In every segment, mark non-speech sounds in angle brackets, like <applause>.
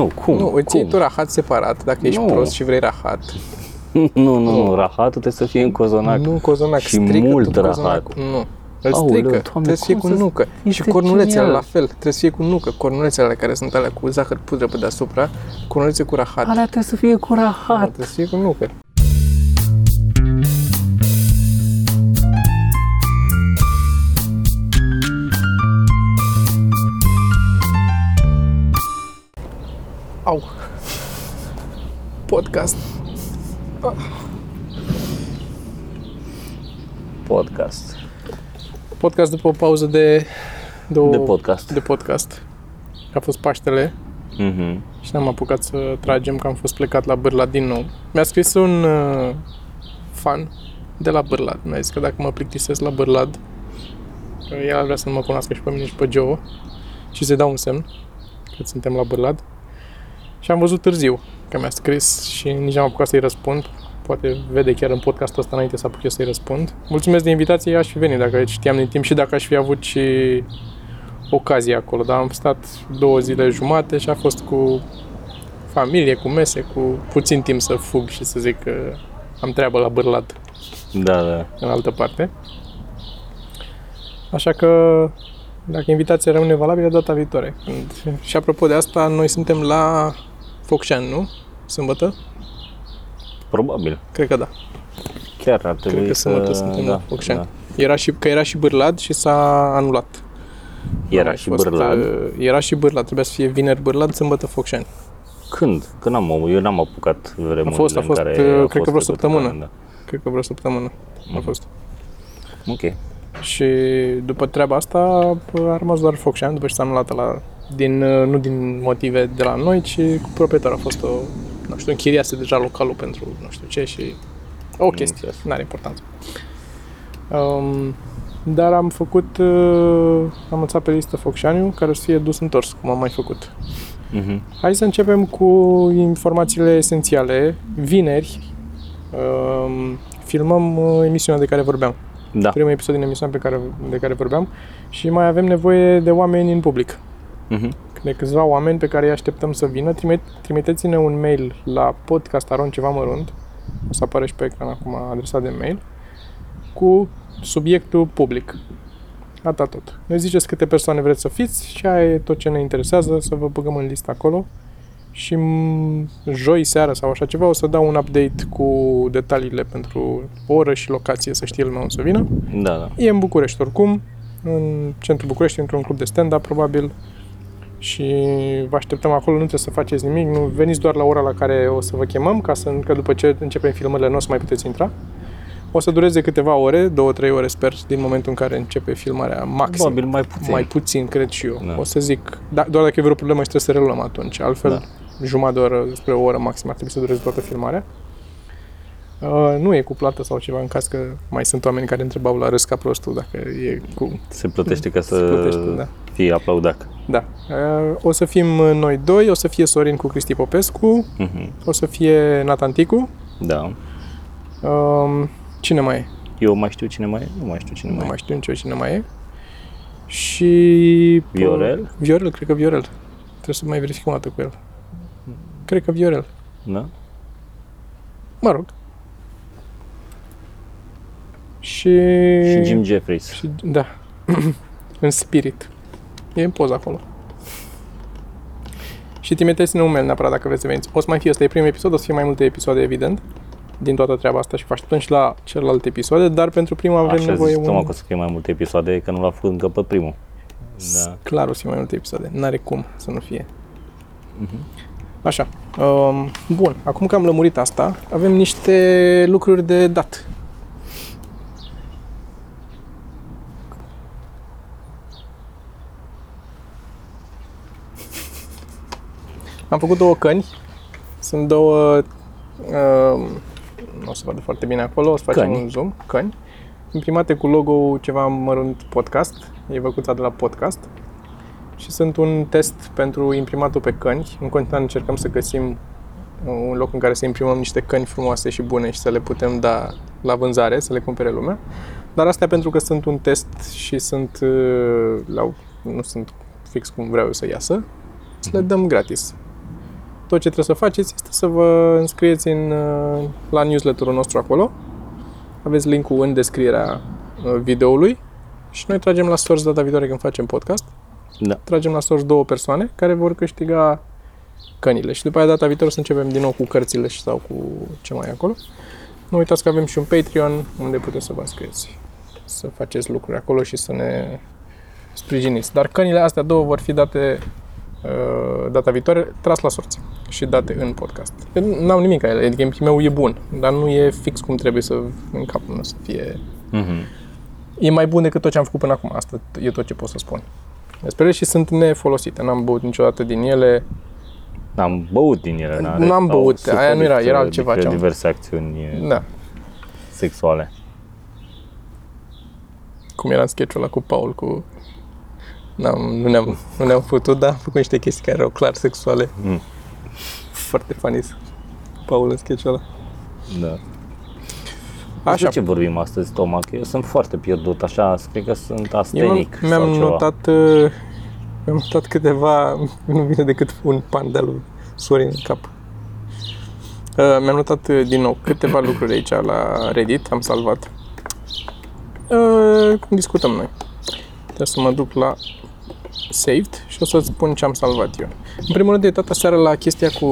Nu, cum? Nu, îți iei cum? tu rahat separat, dacă ești Nu. prost și vrei rahat. <laughs> Nu, nu, nu, rahatul trebuie să fie în cozonac. Nu în cozonac, Și strică mult tu rahat. cozonacul. Nu. Îl Aoleu, strică, Doamne, trebuie să fie cum cu să- nucă. Este Și cornulețele genial. la fel, trebuie să fie cu nucă. Cornulețele alea care sunt alea cu zahăr pudră pe deasupra, cornulețe cu rahat. Alea trebuie să fie cu rahat. Trebuie să fie cu nucă. Au. Podcast. Podcast. Podcast după o pauză de două, De podcast. de podcast. A fost Paștele Mhm. și n-am apucat să tragem că am fost plecat la Bârlad din nou. Mi-a scris un uh, fan de la Bârlad. Mi-a zis că dacă mă plictisesc la Bârlad, că el ar vrea să nu mă cunoască și pe mine și pe Joe și să-i dau un semn că suntem la Bârlad. Și am văzut târziu că mi-a scris și nici n-am apucat să-i răspund. Poate vede chiar în podcastul ăsta înainte să apuc eu să-i răspund. Mulțumesc de invitație, aș fi venit dacă știam din timp și dacă aș fi avut și ocazie acolo, dar am stat două zile jumate și a fost cu familie, cu mese, cu puțin timp să fug și să zic că am treabă la bârlat Da, da. în altă parte. Așa că dacă invitația rămâne valabilă data viitoare. Când... Și apropo de asta, noi suntem la Focșani, nu? Sâmbătă? Probabil. Cred că da. Chiar ar trebui Cred că să... sâmbătă suntem da, la Focșani. da. Era și, că era și bârlad și s-a anulat. N-a Era mai și fost, bârlad. uh, Era și bârlad. Trebuia să fie vineri bârlad, sâmbătă Focșani. Când? Când am eu n-am apucat vremurile A fost- a în fost, care uh, a cred fost că vreo trecută săptămână. calenda. Cred că vreo săptămână a fost. Ok. Și după treaba asta a rămas doar Focșani, după ce s-a anulat la, din, uh, nu din motive de la noi, ci cu proprietarul. A fost o, nu știu, închiriase deja localul pentru nu știu ce și o chestie, înțeles. nu are importanță. Um, dar am făcut, uh, am înțeles pe listă Focșaniu, care o să fie dus întors, cum am mai făcut. Mhm. Hai să începem cu informațiile esențiale. Vineri um, filmăm uh, emisiunea de care vorbeam. Da. Primul episod din emisiunea pe care, de care vorbeam și mai avem nevoie de oameni în public. Mhm. De câțiva oameni pe care îi așteptăm să vină, trimit, trimiteți-ne un mail la podcastaron ceva mărunt, o să apară și pe ecran acum adresa de mail, cu subiectul public. Atât tot. Ne ziceți câte persoane vreți să fiți și aia e tot ce ne interesează, să vă băgăm în listă acolo. Și m- joi seara sau așa ceva o să dau un update cu detaliile pentru oră și locație, să știe lumea unde să vină. Da, da. E în București oricum, în centrul București, într-un club de stand-up probabil și vă așteptăm acolo, nu trebuie să faceți nimic, nu veniți doar la ora la care o să vă chemăm, ca să, că după ce începem filmările nu o să mai puteți intra. O să dureze câteva ore, două, trei ore sper, din momentul în care începe filmarea maxim. Probabil mai puțin. Mai puțin, cred și eu. Da. O să zic, da, doar dacă e vreo problemă și trebuie să reluăm atunci. Altfel, Da. jumătate de oră spre o oră maxim ar trebui să dureze toată filmarea. Uh, nu e cu plată sau ceva, în caz că mai sunt oameni care întrebau la râs ca prostul dacă e cu... Se plătește ca să Se plătește, da. fie aplaudat. Da. Uh, o să fim noi doi, o să fie Sorin cu Cristi Popescu, Mhm. o să fie Natanticu. Da. Um, cine mai e? Eu mai știu cine mai e? Nu mai știu cine Nu mai e. mai știu nici eu cine mai e. Și... Viorel? Viorel, cred că Viorel. Trebuie să mai verificăm o dată cu el. Cred că Viorel. Da? Mă rog. Și... Și Jim Jeffries. Și, da. <clears throat> în spirit. E în poză acolo. Și trimiteți-ne un mail neapărat dacă vreți să veniți. O să mai fie, ăsta e primul episod, o să fie mai multe episoade, evident, din toată treaba asta și vă așteptăm și la celelalte episoade, dar pentru prima avem Așa nevoie zic, un... un... că o să fie mai multe episoade, că nu l-a făcut încă pe primul. Da. Clar o să fie mai multe episoade. N-are cum să nu fie. Mhm. Așa. Um, bun. Acum că am lămurit asta, avem niște lucruri de dat. Am făcut două căni. Sunt două... Uh, nu o să vadă foarte bine acolo, o să facem Căni. un zoom. Căni. Imprimate cu logo ceva mărunt podcast. E văcuța de la podcast. Și sunt un test pentru imprimatul pe căni. În continuare încercăm să găsim un loc în care să imprimăm niște căni frumoase și bune și să le putem da la vânzare, să le cumpere lumea. Dar asta e pentru că sunt un test și sunt uh, la, nu sunt fix cum vreau eu să iasă. Să le dăm gratis. Tot ce trebuie să faceți este să vă înscrieți în, uh, la newsletterul nostru acolo. Aveți linkul în descrierea uh, videoului și noi tragem la sorți data viitoare când facem podcast. Da. Tragem la sorți două persoane care vor câștiga cănile și după aia data viitoare să începem din nou cu cărțile și sau cu ce mai e acolo. Nu uitați că avem și un Patreon unde puteți să vă înscrieți, să faceți lucruri acolo și să ne sprijiniți. Dar cănile astea două vor fi date uh, data viitoare, tras la sorți și date în podcast. Eu N-am nimic ca ele, adică gameplay meu e bun, dar nu e fix cum trebuie să în capul meu să fie... Mhm. E mai bun decât tot ce am făcut până acum, asta e tot ce pot să spun. Despre ele și sunt nefolosite, n-am băut niciodată din ele, Am băut din ele. n-are- N-am au băut, aia nu era, suferit, era uh, altceva de ce am- Diverse acțiuni da, sexuale. cum era în sketch-ul ăla cu Paul, cu... N-am, nu, ne-am, nu ne-am putut, dar am făcut niște chestii care erau clar sexuale. Mm. Foarte funny. Paul în sketch-ul ăla. Da. Așa. Așa. ce vorbim astăzi, Toma? Că eu sunt foarte pierdut, așa, cred că sunt Eu astenic mi-am sau ceva. notat, uh, mi-am notat câteva, nu vine decât un pan de lui Sorin în cap. Uh, mi-am notat uh, din nou câteva lucruri aici la Reddit, am salvat. Uh, cum discutăm noi. Trebuie să mă duc la saved și o să-ți spun ce am salvat eu. În primul rând, de tata seara la chestia cu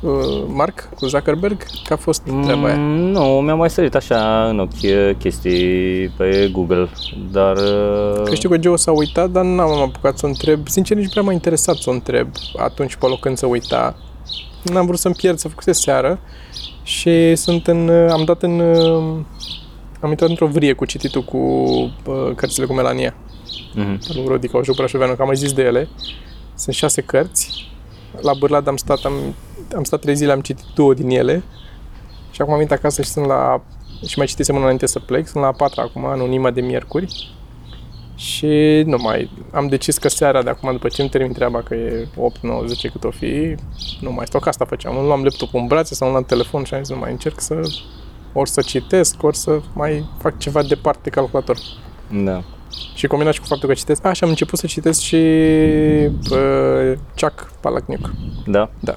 uh, Mark, cu Zuckerberg, că a fost treaba aia. Mm, nu, mi-a mai sărit așa în ochi uh, chestii pe Google, dar... uh, Că știu că Joe s-a uitat, dar n-am apucat să o întreb. Sincer, nici prea m-a interesat să o întreb atunci pe loc când se uita. N-am vrut să-mi pierd, să făcuse seară și sunt în, am dat în, am intrat într-o vrie cu cititul cu uh, cărțile cu Melania. mhm. Lui Rodica și Brașoveanu, că am mai zis de ele. Sunt șase cărți. La Bârlad am stat, am, am stat trei zile, am citit două din ele. Și acum am venit acasă și sunt la... Și mai citisem una înainte să plec. Sunt la a patra acum, anonima de miercuri. Și nu mai... Am decis că seara de acum, după ce îmi termin treaba, că e 8, 9, 10 cât o fi, nu mai stau, că asta făceam. Îmi luam laptopul în brațe sau îmi luam telefon și am zis, nu mai încerc să... Ori să citesc, ori să mai fac ceva departe de calculator. Da. Și combinat și cu faptul că citesc. A, și am început să citesc și uh, Chuck Palahniuk. Da? Da.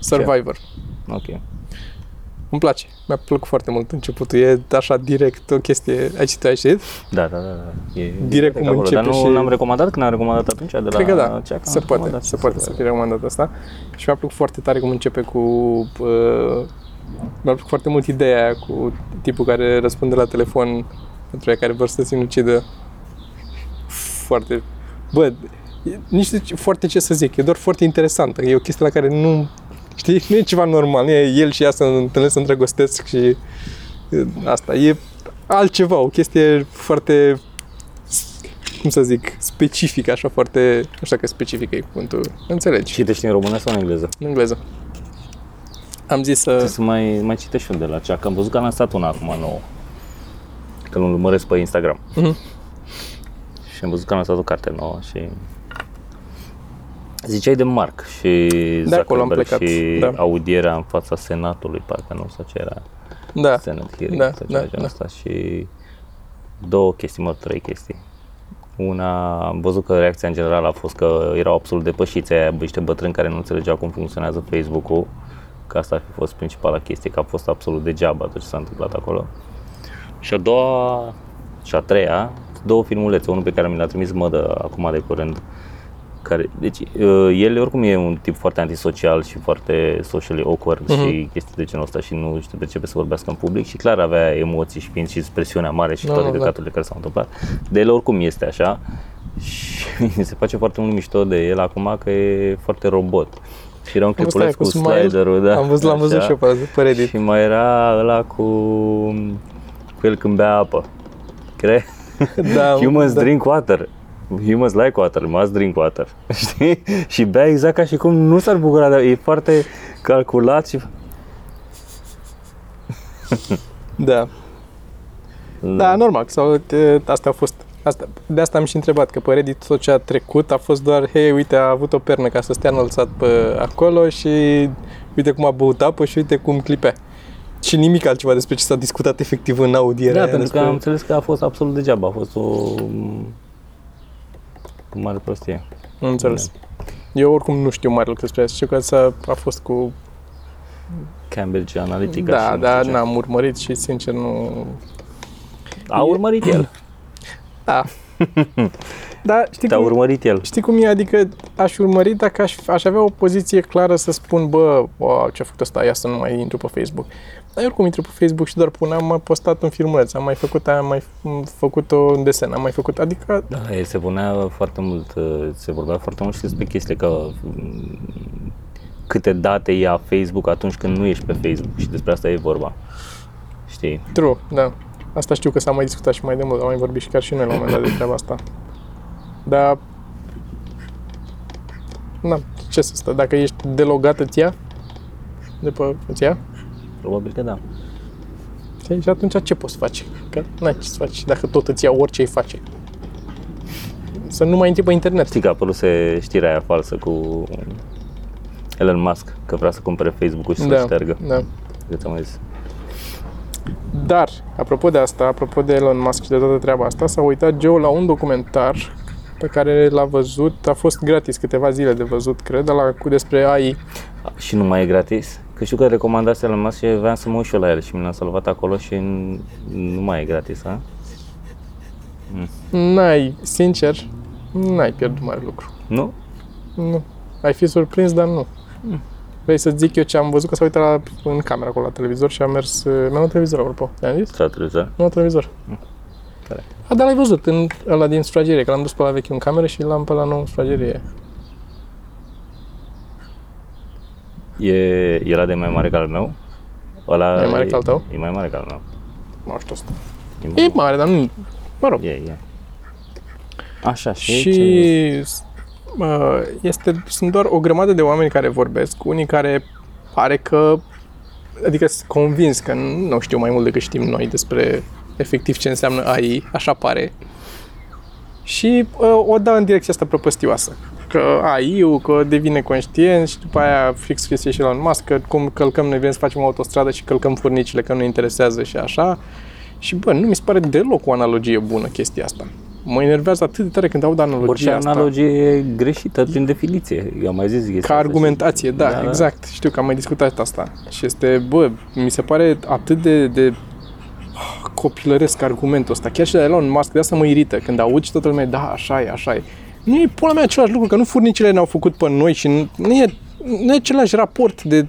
Survivor. Ok. Îmi place. Mi-a plăcut foarte mult începutul. E așa direct o chestie. Ai citit, ai citit? Da, da, da. da. E, Direct e cum acolo. începe Dar nu și- l-am recomandat când am recomandat atunci de la Cred că da. Ceaca? Se Am poate. recomandat Se și poate să fie recomandat asta. Și mi-a plăcut foarte tare cum începe cu... Uh, mi-a plăcut foarte mult ideea aia cu tipul care răspunde la telefon pentru aia care vor să se sinucidă. Foarte... Bă, e- nici de ce- foarte ce să zic, e doar foarte interesantă. E o chestie la care nu... Știi, nu e ceva normal, nu e el și ea să întâlnesc, să îndrăgostesc și e, asta. E altceva, o chestie foarte cum să zic, specific, așa foarte, nu știu dacă specific e cuvântul, înțelegi, Citești în română sau în engleză? în engleză. Am zis să... Trebuie să mai, mai citești un de la Ceaca. Am văzut că a lansat una acum nouă. Că îl urmăresc pe Instagram. Mhm. Și am văzut că a lansat o carte nouă și... Ziceai de Mark și De acolo am Zuckerberg plecat, și da. audierea în fața Senatului, parcă nu, sau ce era, Da, Senate hearing, da, sau ceva da, de genul da. ăsta și două chestii, mă, trei chestii. Una, am văzut că reacția în general a fost că erau absolut depășiți aia, bă, niște bătrâni care nu înțelegeau cum funcționează Facebook-ul, că asta ar fi fost principala chestie, că a fost absolut degeaba tot ce s-a întâmplat acolo. Și a doua și a treia, două filmulețe, unul pe care mi l-a trimis Mădă acum de curând, care, deci uh, el oricum e un tip foarte antisocial și foarte socially awkward Mhm. și chestii de genul ăsta și nu știu de ce să vorbească în public și clar avea emoții și fiind și presiunea mare și Nu, toate nu, da. căcaturile care s-au întâmplat. De el oricum este așa <laughs> și mi se face foarte mult mișto de el acum că e foarte robot. Și era un Am văzut clipuleț aia cu cu Smile. sliderul, da. am văzut, l-am văzut așa. și eu pe, pe Reddit. Și mai era ăla cu, cu el când bea apă. Cred? Da, <laughs> Humans da. drink water. Humans like water, must drink water. <laughs> Știi? Și bea exact ca și cum nu s-ar bucura, dar e foarte calculat și... Da. <laughs> Da, normal, sau te, asta a fost Asta, de asta am și întrebat, că pe Reddit tot ce a trecut a fost doar, hei, uite, a avut o pernă ca să stea înălțat pe acolo și uite cum a băut apă și uite cum clipea. Și nimic altceva despre ce s-a discutat efectiv în audiere. Da, aia pentru despre... că am înțeles că a fost absolut degeaba, a fost o, o mare prostie. Am înțeles. Eu oricum nu știu mare lucru despre asta. Știu că s-a, a fost cu... Cambridge Analytica da, și nu da, știu ce. n-am urmărit și sincer nu... A urmărit el. <clears throat> Da. <laughs> da, știi Te-a cum, urmărit el. știi cum e? Adică aș urmări dacă aș, aș avea o poziție clară să spun, bă, wow, ce-a făcut ăsta, ia să nu mai intru pe Facebook. Dar eu oricum intru pe Facebook și doar pun, am mai postat un filmuleț, am mai făcut aia, am mai f- făcut un desen, am mai făcut, adică Da, el se punea foarte mult, uh, se vorbea foarte mult și despre chestii că mm, câte date ia Facebook atunci când nu ești pe Facebook și despre asta e vorba. Știi? True, da. Asta știu că s-a mai discutat și mai de mult, am mai vorbit și chiar și noi la un moment dat de treaba asta. Dar... Na, ce să stă, dacă ești delogat îți ia? De pe, îți ia? Probabil că da. Și și atunci ce poți face? Că n-ai ce să faci dacă tot îți ia orice îi face. Să nu mai intri pe internet. Știi că a apărut se știrea aia falsă cu Elon Musk, că vrea să cumpere Facebook-ul și să-l Da, șteargă. da. Cât am mai zis. Dar, apropo de asta, apropo de Elon Musk și de toată treaba asta, s-a uitat Joe la un documentar pe care l-a văzut, a fost gratis câteva zile de văzut, cred, la, cu despre AI. Și nu mai e gratis? Că știu că recomandase Elon Musk și vreau să mă uit și eu la el și mi l-am salvat acolo și n- nu mai e gratis, ha? N-ai, sincer, n-ai pierdut mare lucru. Nu? Nu. Ai fi surprins, dar nu. Vrei să zic eu ce am văzut? Că s-a uitat la, în camera acolo la televizor și am mers... Mi-am luat televizor, apropo. Ți-am zis? Tra televizor. Mi-am luat televizor. Care? A, dar l-ai văzut, în ăla din sufragerie, că l-am dus pe la vechi în cameră și l-am pe la nou în sufragerie. E, era de mai mare ca al meu? Ăla Mai mare e, ca al tău? E mai mare ca al meu. Nu știu asta. E, E mare, dar nu... Mă rog. e, e. Așa, și, Și ce- uh, este, sunt doar o grămadă de oameni care vorbesc, unii care pare că, adică sunt convins că nu știu mai mult decât știm noi despre efectiv ce înseamnă AI, așa pare. Și uh, o dau în direcția asta propăstioasă. Că AI-ul, că devine conștient și după aia fix chestia și la un Musk, că cum călcăm, noi vrem să facem o autostradă și călcăm furnicile, că nu ne interesează și așa. Și bă, nu mi se pare deloc o analogie bună chestia asta. Mă enervează atât de tare când aud analogia Orice asta. analogie e greșită prin definiție. Eu am mai zis chestia Ca asta argumentație, da, Da, da. exact. Știu că am mai discutat asta. Și este, bă, mi se pare atât de, de ah, copilăresc argumentul ăsta. Chiar și de la Elon Musk, de asta mă irită. Când aud și toată lumea, da, așa e, așa e. Nu e pula mea același lucru, că nu furnicile ne-au făcut pe noi și nu, nu e, nu e același raport de...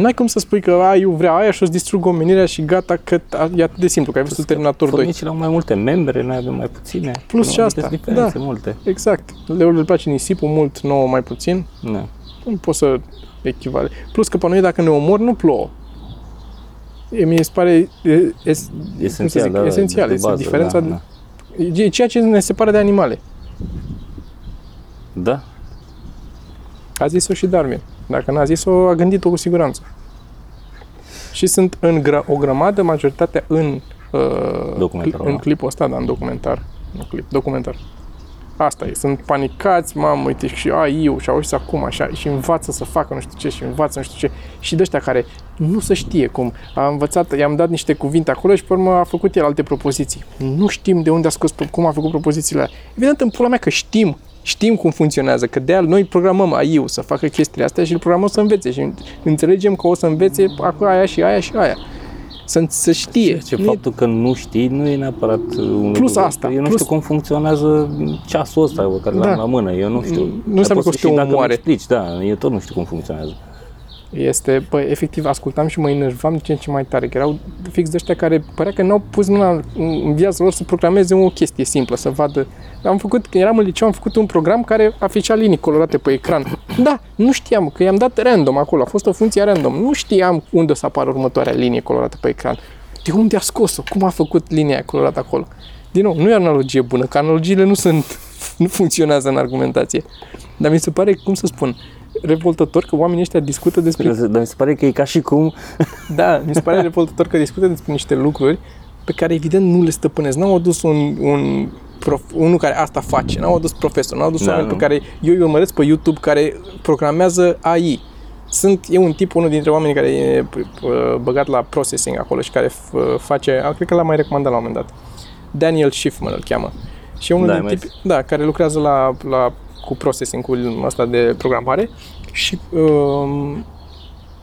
Nu ai cum să spui că a, eu vreau aia și o să distrug omenirea și gata, că a- e atât de simplu, că ai văzut Terminator 2. Furnicile au mai multe membre, noi avem mai puține. Plus Nu, și asta, sunt diferențe da. multe. Exact. Leul îl place nisipul mult, nouă mai puțin. Da. Nu poți să echivale. Plus că pe noi dacă ne omor, nu plouă. E, mi se pare e, e, Esențial, zic, da, esențial, de este bază, diferența da, de- da. e ceea ce ne separă de animale. Da, A zis-o și Darwin. Dacă n-a zis-o, a gândit-o cu siguranță. Și sunt în gra- o grămadă, majoritatea în, uh, Documentarul cli- în ăla. clipul ăsta, da, în documentar. Nu clip, documentar. Asta e, sunt panicați, mamă, uite, și AI-ul și auzi acum așa, și învață să facă nu știu ce, și învață nu știu ce. Și de ăștia care nu se știe cum. A învățat, i-am dat niște cuvinte acolo și pe urmă a făcut el alte propoziții. Nu știm de unde a scos, cum a făcut propozițiile alea. Evident, în pula mea că știm, știm cum funcționează, că de noi programăm AI-ul să facă chestiile astea și îl programăm să învețe și înțelegem că o să învețe acolo aia și aia și aia. Să, să știe. ce Nu e- faptul că nu știi nu e neapărat un Plus lucru. asta, Eu nu plus- știu cum funcționează ceasul ăsta pe care Da. l-am la mână. Eu nu știu. Nu Dar înseamnă poți că o să te și dacă mi omoare. explici, da, eu tot nu știu cum funcționează. Este, bă, efectiv, ascultam și mă enervam din ce în ce mai tare, că erau fix de ăștia care părea că n-au pus mâna în- în viața lor să programeze o chestie simplă, să vadă. Am făcut, când eram în liceu, am făcut un program care afișa linii colorate pe ecran. Da, nu știam, că i-am dat random acolo, a fost o funcție random. Nu știam unde o să apară următoarea linie colorată pe ecran. De unde a scos-o? Cum a făcut linia aia colorată acolo? Din nou, nu e o analogie bună, că analogiile nu sunt, <laughs> nu funcționează în argumentație. Dar mi se pare, cum să spun, revoltător că oamenii ăștia discută despre Dar mi se pare că e ca și cum <laughs> da, mi se pare revoltător că discută despre niște lucruri pe care evident nu le stăpânesc. N-au adus un, un prof, unul care asta face, n-au adus profesor, n-au adus Da, oameni nu. pe care eu îi urmăresc pe YouTube care programează AI. Sunt, e un tip, unul dintre oamenii care e uh, băgat la processing acolo și care f- face, a, cred că l-am mai recomandat la un moment dat. Daniel Schiffman îl cheamă. Și e unul Da, din ai mai tipi, da, care lucrează la, la cu processing, cu asta de programare și uh,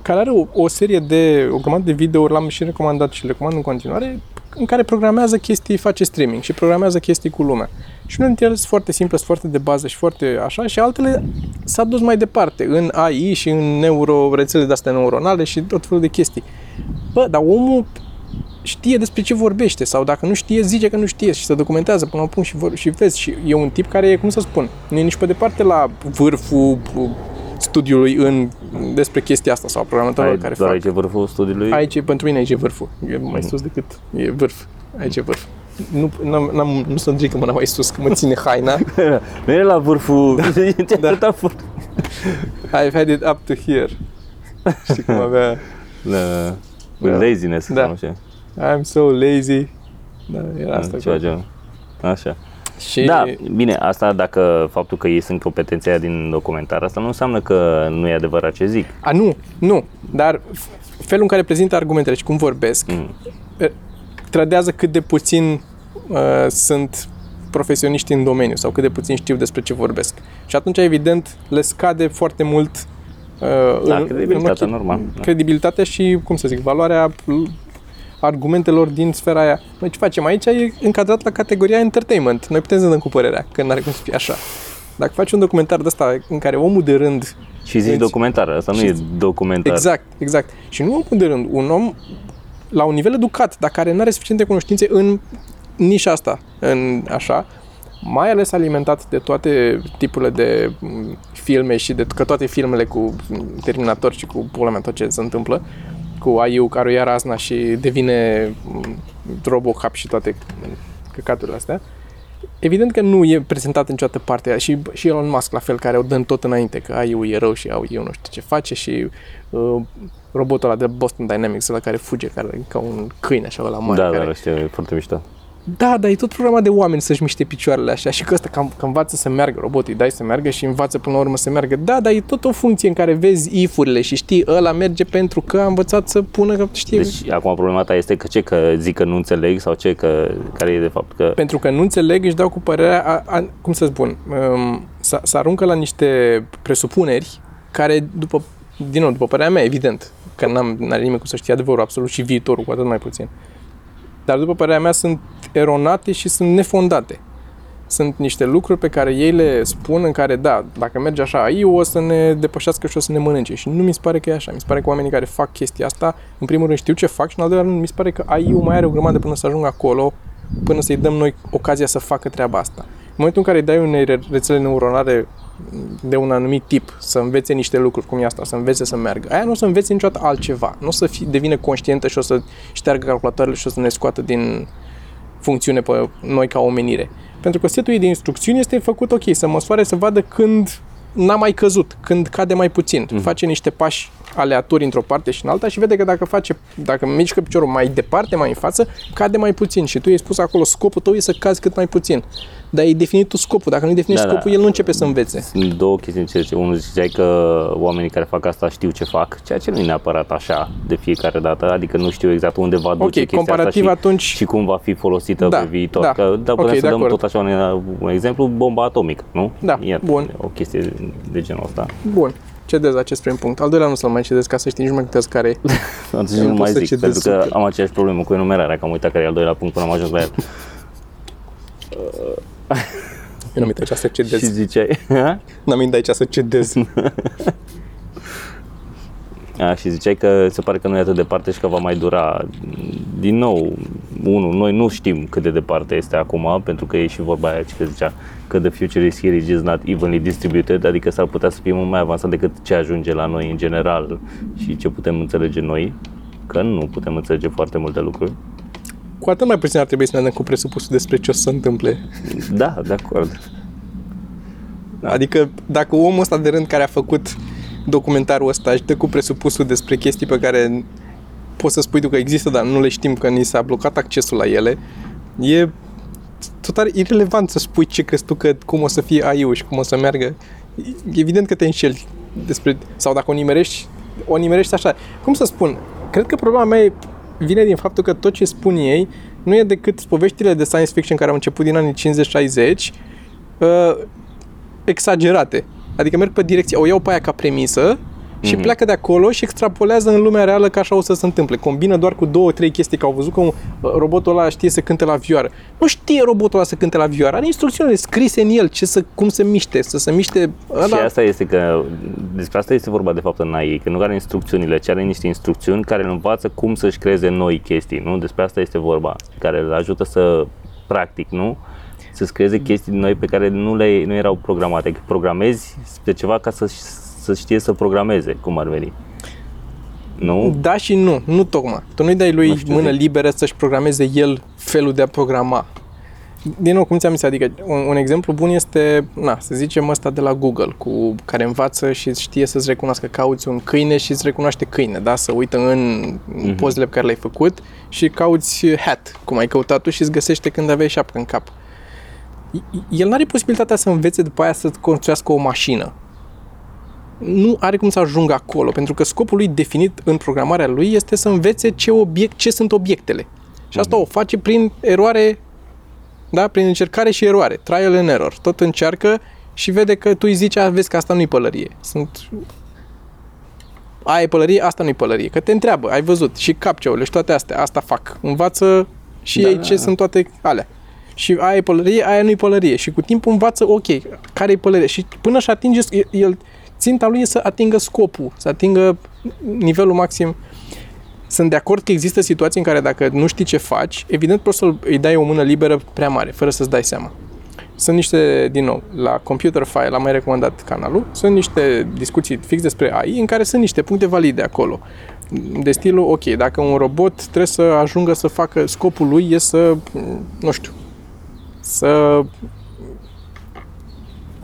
care are o, o serie de, o grămadă de videouri, l-am și recomandat și le recomand în continuare, în care programează chestii, face streaming și programează chestii cu lumea. Și unele dintre ele sunt foarte simple, sunt foarte de bază și foarte așa și altele s-a dus mai departe în AI și în neuro, rețele de astea neuronale și tot felul de chestii. Bă, dar omul știe despre ce vorbește sau dacă nu știe, zice că nu știe și se documentează până la punct și, vor, și vezi. Și e un tip care e, cum să spun, nu e nici pe departe la vârful studiului în, despre chestia asta sau programatorilor care doar fac. aici e vârful studiului? Aici, pentru mine, aici e vârful. E mai sus decât e vârf. Aici e vârf. Nu, n-am, n-am, nu să ridică mâna mai sus, că mă ține haina. <laughs> nu e la vârful... Da. <laughs> da. I've had it up to here. Știi cum avea... Da. With Da. laziness, Da. Sau nu știu. I'm so lazy. Da, era asta. Ceva cu- genul. Așa. Și Da, bine, asta dacă faptul că ei sunt competenția aia din documentar, asta nu înseamnă că nu e adevărat ce zic. A, nu, nu. Dar f- felul în care prezintă argumentele și cum vorbesc Mm. e, trădează cât de puțin uh, sunt profesioniști în domeniu sau cât de puțin știu despre ce vorbesc. Și atunci, evident, le scade foarte mult uh, Da, în- credibilitatea, în ochii- normal, da. Credibilitatea și, cum să zic, valoarea l- argumentelor din sfera aia. Noi ce facem aici e încadrat la categoria entertainment. Noi putem să dăm cu părerea, că n-are cum să fie așa. Dacă faci un documentar de ăsta în care omul de rând Și zici Deci- documentar, asta nu și- e documentar. Exact, exact. Și nu omul de rând, un om la un nivel educat, dar care nu are suficiente cunoștințe în nișa asta, în așa, mai ales alimentat de toate tipurile de m, filme și de că toate filmele cu m, Terminator și cu pula mea tot ce se întâmplă, cu AI-ul care o ia razna și devine m, Robocop și toate căcaturile astea, Evident că nu e prezentat în niciodată partea aia. și, și Elon Musk la fel, care o dă în tot înainte, că AI-ul e rău și AI-ul nu știu ce face și uh, robotul ăla de Boston Dynamics, ăla care fuge, care e ca un câine așa la mare. Da, care... da, știu, e foarte mișto. Da, dar e tot programat de oameni să-și miște picioarele așa și că ăsta că, că învață să meargă, robotul îi dai să meargă și învață până la urmă să meargă. Da, dar e tot o funcție în care vezi if-urile și știi, ăla merge pentru că a învățat să pună, că știe, Deci acum problema ta este că ce, că zic că nu înțeleg sau ce, că care e de fapt că... pentru că nu înțeleg, își dau cu părerea, a, a, cum să spun, um, să, să aruncă la niște presupuneri care, după, din nou, după părerea mea, evident, că n-am, n-are nimeni cum să știe adevărul absolut și viitorul, cu atât mai puțin. Dar, după părerea mea, sunt eronate și sunt nefondate. Sunt niște lucruri pe care ei le spun în care, da, dacă merge așa, eu o să ne depășească și o să ne mănânce. Și nu mi se pare că e așa. Mi se pare că oamenii care fac chestia asta, în primul rând știu ce fac și în al doilea rând mi se pare că AI-ul mai are o grămadă până să ajungă acolo, până să-i dăm noi ocazia să facă treaba asta. În momentul în care îi dai unei re- rețele neuronale de un anumit tip să învețe niște lucruri, cum e asta, să învețe să meargă, aia nu o să învețe niciodată altceva. Nu o să fie, devină conștientă și o să șteargă calculatoarele și o să ne scoată din funcțiune pe noi ca omenire. Pentru că setul ei de instrucțiuni este făcut ok, să măsoare, să vadă când n-a mai căzut, când cade mai puțin. Mm. Face niște pași aleatori într-o parte și în alta și vede că dacă face, dacă mișcă piciorul mai departe, mai în față, cade mai puțin și tu i-ai spus acolo, scopul tău e să cazi cât mai puțin. Dar ai definit tu scopul, dacă nu definești Da, da. scopul, el nu începe să învețe. Sunt două chestii în ce zice. Unul ziceai că oamenii care fac asta știu ce fac, ceea ce nu e neapărat așa de fiecare dată, adică nu știu exact unde va duce Ok, chestia comparativ asta și, atunci- și cum va fi folosită Da, pe viitor. da. Că, da, Ok, putem să de dăm acord. tot așa un, un exemplu, bomba atomică, nu? Da, e bun. o chestie de genul ăsta. Bun, cedez acest prim punct. Al doilea nu să-l mai cedez ca să știi nici nu mai contează care e. <laughs> Atunci Eu nu nu pot mai să zic, cedez pentru că super. am aceeași problemă cu enumerarea, că am uitat care e al doilea punct până am ajuns la el. <laughs> <laughs> Eu nu-mi aici să cedez. și ziceai, <laughs> N-am venit aici să cedez. <laughs> A, și ziceai că se pare că nu e atât de departe și că va mai dura. Din nou, unul, noi nu știm cât de departe este acum, pentru că e și vorba aia că zicea că the future is here, it is not evenly distributed, adică s-ar putea să fie mult mai avansat decât ce ajunge la noi în general și ce putem înțelege noi, că nu putem înțelege foarte multe lucruri. Cu atât mai puțin ar trebui să ne dăm cu presupusul despre ce o să se întâmple. Da, de acord. Da. Adică dacă omul ăsta de rând care a făcut documentarul ăsta își dă cu presupusul despre chestii pe care poți să spui tu că există, dar nu le știm că ni s-a blocat accesul la ele, e total irrelevant să spui ce crezi tu că cum o să fie AI-ul și cum o să meargă. E Evident că te înșeli despre, sau dacă o nimerești, o nimerești așa. Cum să spun? Cred că problema mea e- vine din faptul că tot ce spun ei nu e decât poveștile de science fiction care au început din anii 50-60 uh, exagerate. Adică merg pe direcție, o iau pe aia ca premisă și Mhm. pleacă de acolo și extrapolează în lumea reală că așa o să se întâmple. Combină doar cu două, trei chestii, că au văzut că un, robotul ăla știe să cânte la vioară. Nu știe robotul ăla să cânte la vioară, are instrucțiunile scrise în el, ce să, cum să miște, să se miște Și ăla. asta este că, despre asta este vorba de fapt în AI, că nu are instrucțiunile, ci are niște instrucțiuni care îl învață cum să-și creeze noi chestii, nu? Despre asta este vorba, care îl ajută să, practic, nu? Să-ți creeze chestii noi pe care nu, le, nu erau programate, că programezi pe ceva ca să, să știe să programeze, cum ar veni. Nu? Da și nu, nu tocmai. Tu nu-i dai lui Nu știu, mână zic. liberă să-și programeze el felul de a programa. Din nou, cum ți-am zis, adică un, un exemplu bun este, na, să zicem ăsta de la Google, cu care învață și știe să-ți recunoască, cauți un câine și îți recunoaște câine, da? Să uită în Mhm. pozele pe care le-ai făcut și cauți hat, cum ai căutat tu și îți găsește când aveai șapcă în cap. El nu are posibilitatea să învețe după aia să construiască o mașină nu are cum să ajungă acolo, pentru că scopul lui definit în programarea lui este să învețe ce, obiect, ce sunt obiectele. Și asta o face prin eroare, da? prin încercare și eroare, trial and error. Tot încearcă și vede că tu îi zici, "A, vezi că asta nu-i pălărie. Sunt aia e pălărie, asta nu-i pălărie. Că te întreabă, ai văzut, și capceaurile și toate astea, asta fac. Învață și Da, ei da, ce da. sunt toate alea. Și aia e pălărie, aia nu-i pălărie. Și cu timpul învață, ok, care e pălărie. Și până și atinge, el, ținta lui e să atingă scopul, să atingă nivelul maxim. Sunt de acord că există situații în care dacă nu știi ce faci, evident poți să îi dai o mână liberă prea mare, fără să-ți dai seama. Sunt niște, din nou, la Computer File am mai recomandat canalul, sunt niște discuții fix despre AI în care sunt niște puncte valide acolo. De stilul, ok, dacă un robot trebuie să ajungă să facă, scopul lui e să, nu știu, să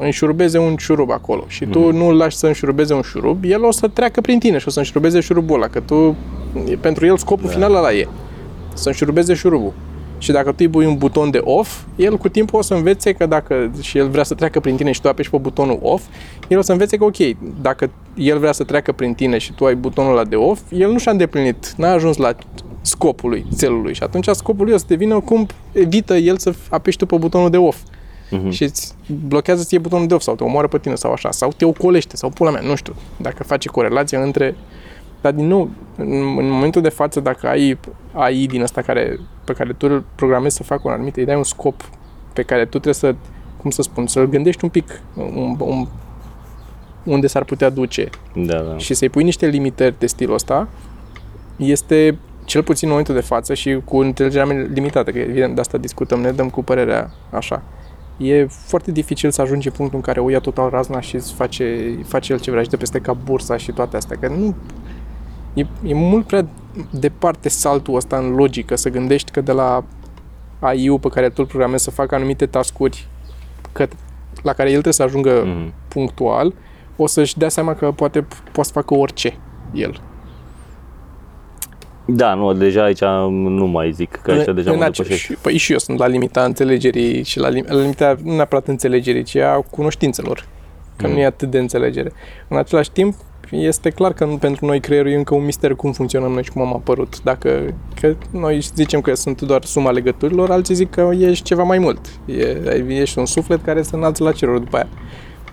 înșurubeze un șurub acolo și tu nu îl lași să înșurubeze un șurub, el o să treacă prin tine și o să înșurubeze șurubul ăla, că tu, pentru el scopul da. final ăla e, să înșurubeze șurubul. Și dacă tu îi pui un buton de off, el cu timpul o să învețe că dacă și el vrea să treacă prin tine și tu apeși pe butonul off, el o să învețe că ok, dacă el vrea să treacă prin tine și tu ai butonul ăla de off, el nu și-a îndeplinit, n-a ajuns la scopul lui, țelului și atunci scopul lui o să devină cum evită el să apeși tu pe butonul de off Mhm. și îți blochează ție butonul de off sau te omoară pe tine sau așa, sau te ocolește sau pula mea, nu știu, dacă face corelația între dar din nou, în, în momentul de față, dacă ai AI din asta care, pe care tu îl programezi să facă un anumit, îi dai un scop pe care tu trebuie să, cum să spun, să-l gândești un pic un, un, unde s-ar putea duce Da, da. și să-i pui niște limitări de stilul ăsta, este cel puțin în momentul de față și cu înțelegerea limitată, că evident de asta discutăm, ne dăm cu părerea așa. E foarte dificil să ajungi în punctul în care o ia total razna și îți face, face el ce vrea și de peste ca bursa și toate astea, că nu... E, e mult prea departe saltul ăsta în logică, să gândești că de la AI-ul pe care tu îl programezi să facă anumite tascuri că, la care el trebuie să ajungă Mhm. punctual, o să-și dea seama că poate poate să facă orice el. Da, nu, deja aici nu mai zic, că aici deja În mă ace- depășești. și, păi și eu sunt la limita înțelegerii și la, lim- la limita nu neapărat înțelegerii, ci a cunoștințelor. Că Mm. nu e atât de înțelegere. În același timp, este clar că nu- pentru noi creierul e încă un mister cum funcționăm noi și cum am apărut. Dacă că noi zicem că sunt doar suma legăturilor, alții zic că ești ceva mai mult. E, ești un suflet care se înalță la ceruri după aia.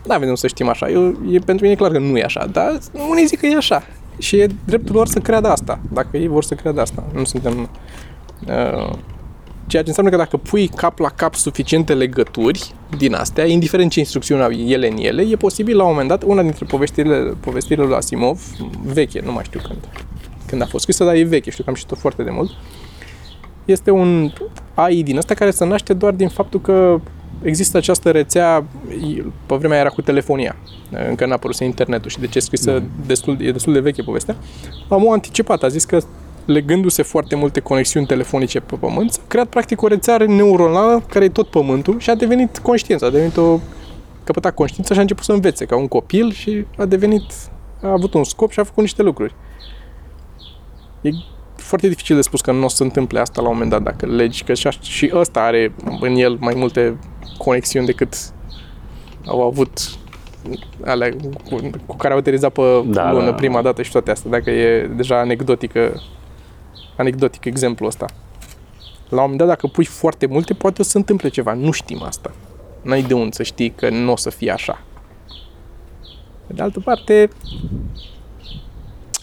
Nu avem să știm așa. Eu, e, pentru mine e clar că nu e așa, dar unii zic că e așa. Și e dreptul lor să creadă asta, dacă ei vor să creadă asta. Nu suntem... Uh, ceea ce înseamnă că dacă pui cap la cap suficiente legături din astea, indiferent ce instrucțiuni au ele în ele, e posibil la un moment dat, una dintre povestirile, povestirile lui Asimov, veche, nu mai știu când, când a fost scrisă, dar e veche, știu că am citit-o foarte de mult, este un AI din ăsta care se naște doar din faptul că există această rețea, pe vremea era cu telefonia, încă n-a apărut internetul. Și de ce e scrisă destul, e destul de veche povestea, am anticipat, a zis că legându-se foarte multe conexiuni telefonice pe pământ, s-a creat practic o rețea neuronală care e tot pământul și a devenit conștiință, a devenit o căpătat conștiință și a început să învețe ca un copil și a devenit, a avut un scop și a făcut niște lucruri. E foarte dificil de spus că nu o să se întâmple asta la un moment dat dacă legi, că și, aș- și ăsta are în el mai multe conexiuni decât au avut alea cu, cu care au aterizat pe Da, da, lună da. prima dată și toate astea, dacă e deja anecdotică anecdotic exemplul ăsta. La un moment dat, dacă pui foarte multe, poate o să se întâmple ceva. Nu știm asta. N-ai de unde să știi că nu o să fie așa. Pe de altă parte,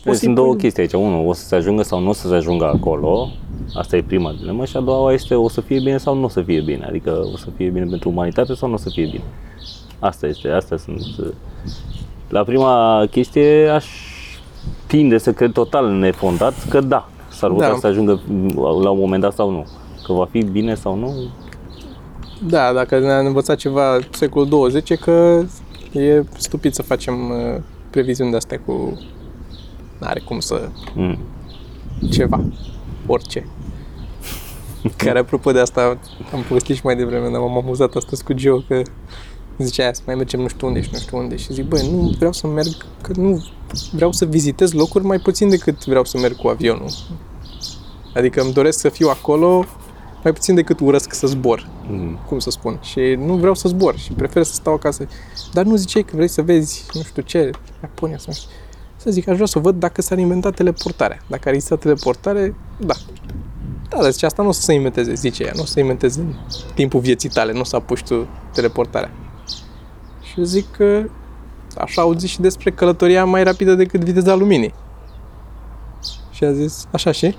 Deci să-i sunt două pui- chestii aici. Unul, o să se ajungă sau nu o să se ajungă acolo. Asta e prima dilemă. Și a doua este o să fie bine sau nu o să fie bine. Adică o să fie bine pentru umanitate sau nu o să fie bine. Asta este, astea sunt... uh, La prima chestie aș tinde să cred total nefondat că da, s-ar putea Da. să se ajungă la un moment dat sau nu. Că va fi bine sau nu, da, dacă ne-a învățat ceva secolul 20 e că e stupid să facem uh, previziuni de astea cu... N-are cum să... mm. ceva. Orice. <laughs> Care, apropo de asta, am povestit și mai devreme, dar m-am amuzat astăzi cu Gio, că zicea aia, să mai mergem nu știu unde și nu știu unde. Și zic, băi, nu vreau să merg, că nu vreau să vizitez locuri mai puțin decât vreau să merg cu avionul. Adică îmi doresc să fiu acolo mai puțin decât urăsc să zbor, Mm. cum să spun. Și nu vreau să zbor și prefer să stau acasă. Dar nu ziceai că vrei să vezi, nu știu ce, Japonia sau nu știu. Să zic, aș vrea să văd dacă s-ar inventa teleportarea. Dacă ar exista teleportare, da. Da, dar zice, asta nu o să se inventeze, zice ea, nu o să se inventeze în timpul vieții tale, nu o să apuci tu teleportarea. Și eu zic că așa auzi și despre călătoria mai rapidă decât viteza luminii. Și a zis, așa și?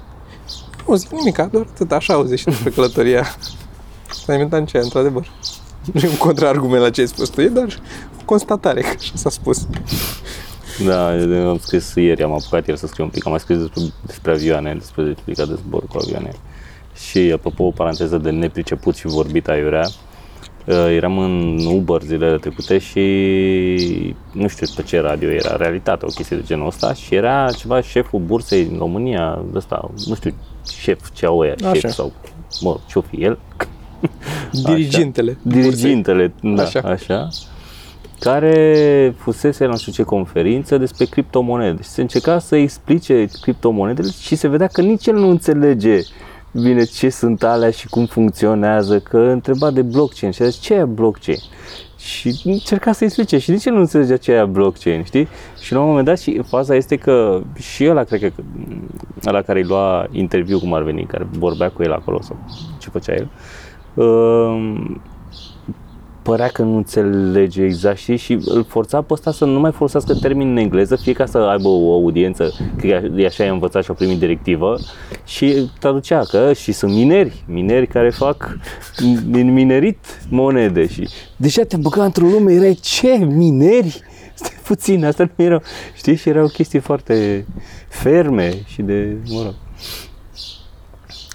Nu zic nimic, doar atât, așa auzi și despre călătoria. <laughs> S-a inventat ce, într-adevăr. Nu e un contraargument la ce ai spus tu, e doar o constatare, că așa s-a spus. Da, eu am scris ieri, am apucat ieri să scriu un pic, am mai scris despre, despre avioane, despre explicat de zbor cu avioane. Și, apropo, o paranteză de nepriceput și vorbit aiurea, uh, eram în Uber zilele trecute și nu știu pe ce radio era, realitate, o chestie de genul ăsta și era ceva șeful bursei în România, ăsta, nu știu, șef, ce au ăia, Așa. șef sau, mă, ce-o fi el, <laughs> Dirigintele. dirigintele, da, Așa. așa. Așa, care fusese la nu știu ce conferință despre criptomonede și se încerca să explice criptomonedele și se vedea că nici el nu înțelege bine ce sunt alea și cum funcționează, că întreba de blockchain și a zis ce e blockchain? Și încerca să explice și nici el nu înțelegea ce e blockchain, știi? Și la un moment dat și faza este că și ăla, cred că la care îi lua interviu cum ar veni, care vorbea cu el acolo sau ce făcea el, um, părea că nu înțelege exact și, și îl forța pe ăsta să nu mai folosească termeni în engleză, fie ca să aibă o audiență, că e așa i-a învățat și a primit directivă și traducea că și sunt mineri, mineri care fac din minerit monede și deja te-am băgat într-o lume, erai ce, mineri? Stai puțin, asta nu erau, știi, și erau chestii foarte ferme și de, mă rog.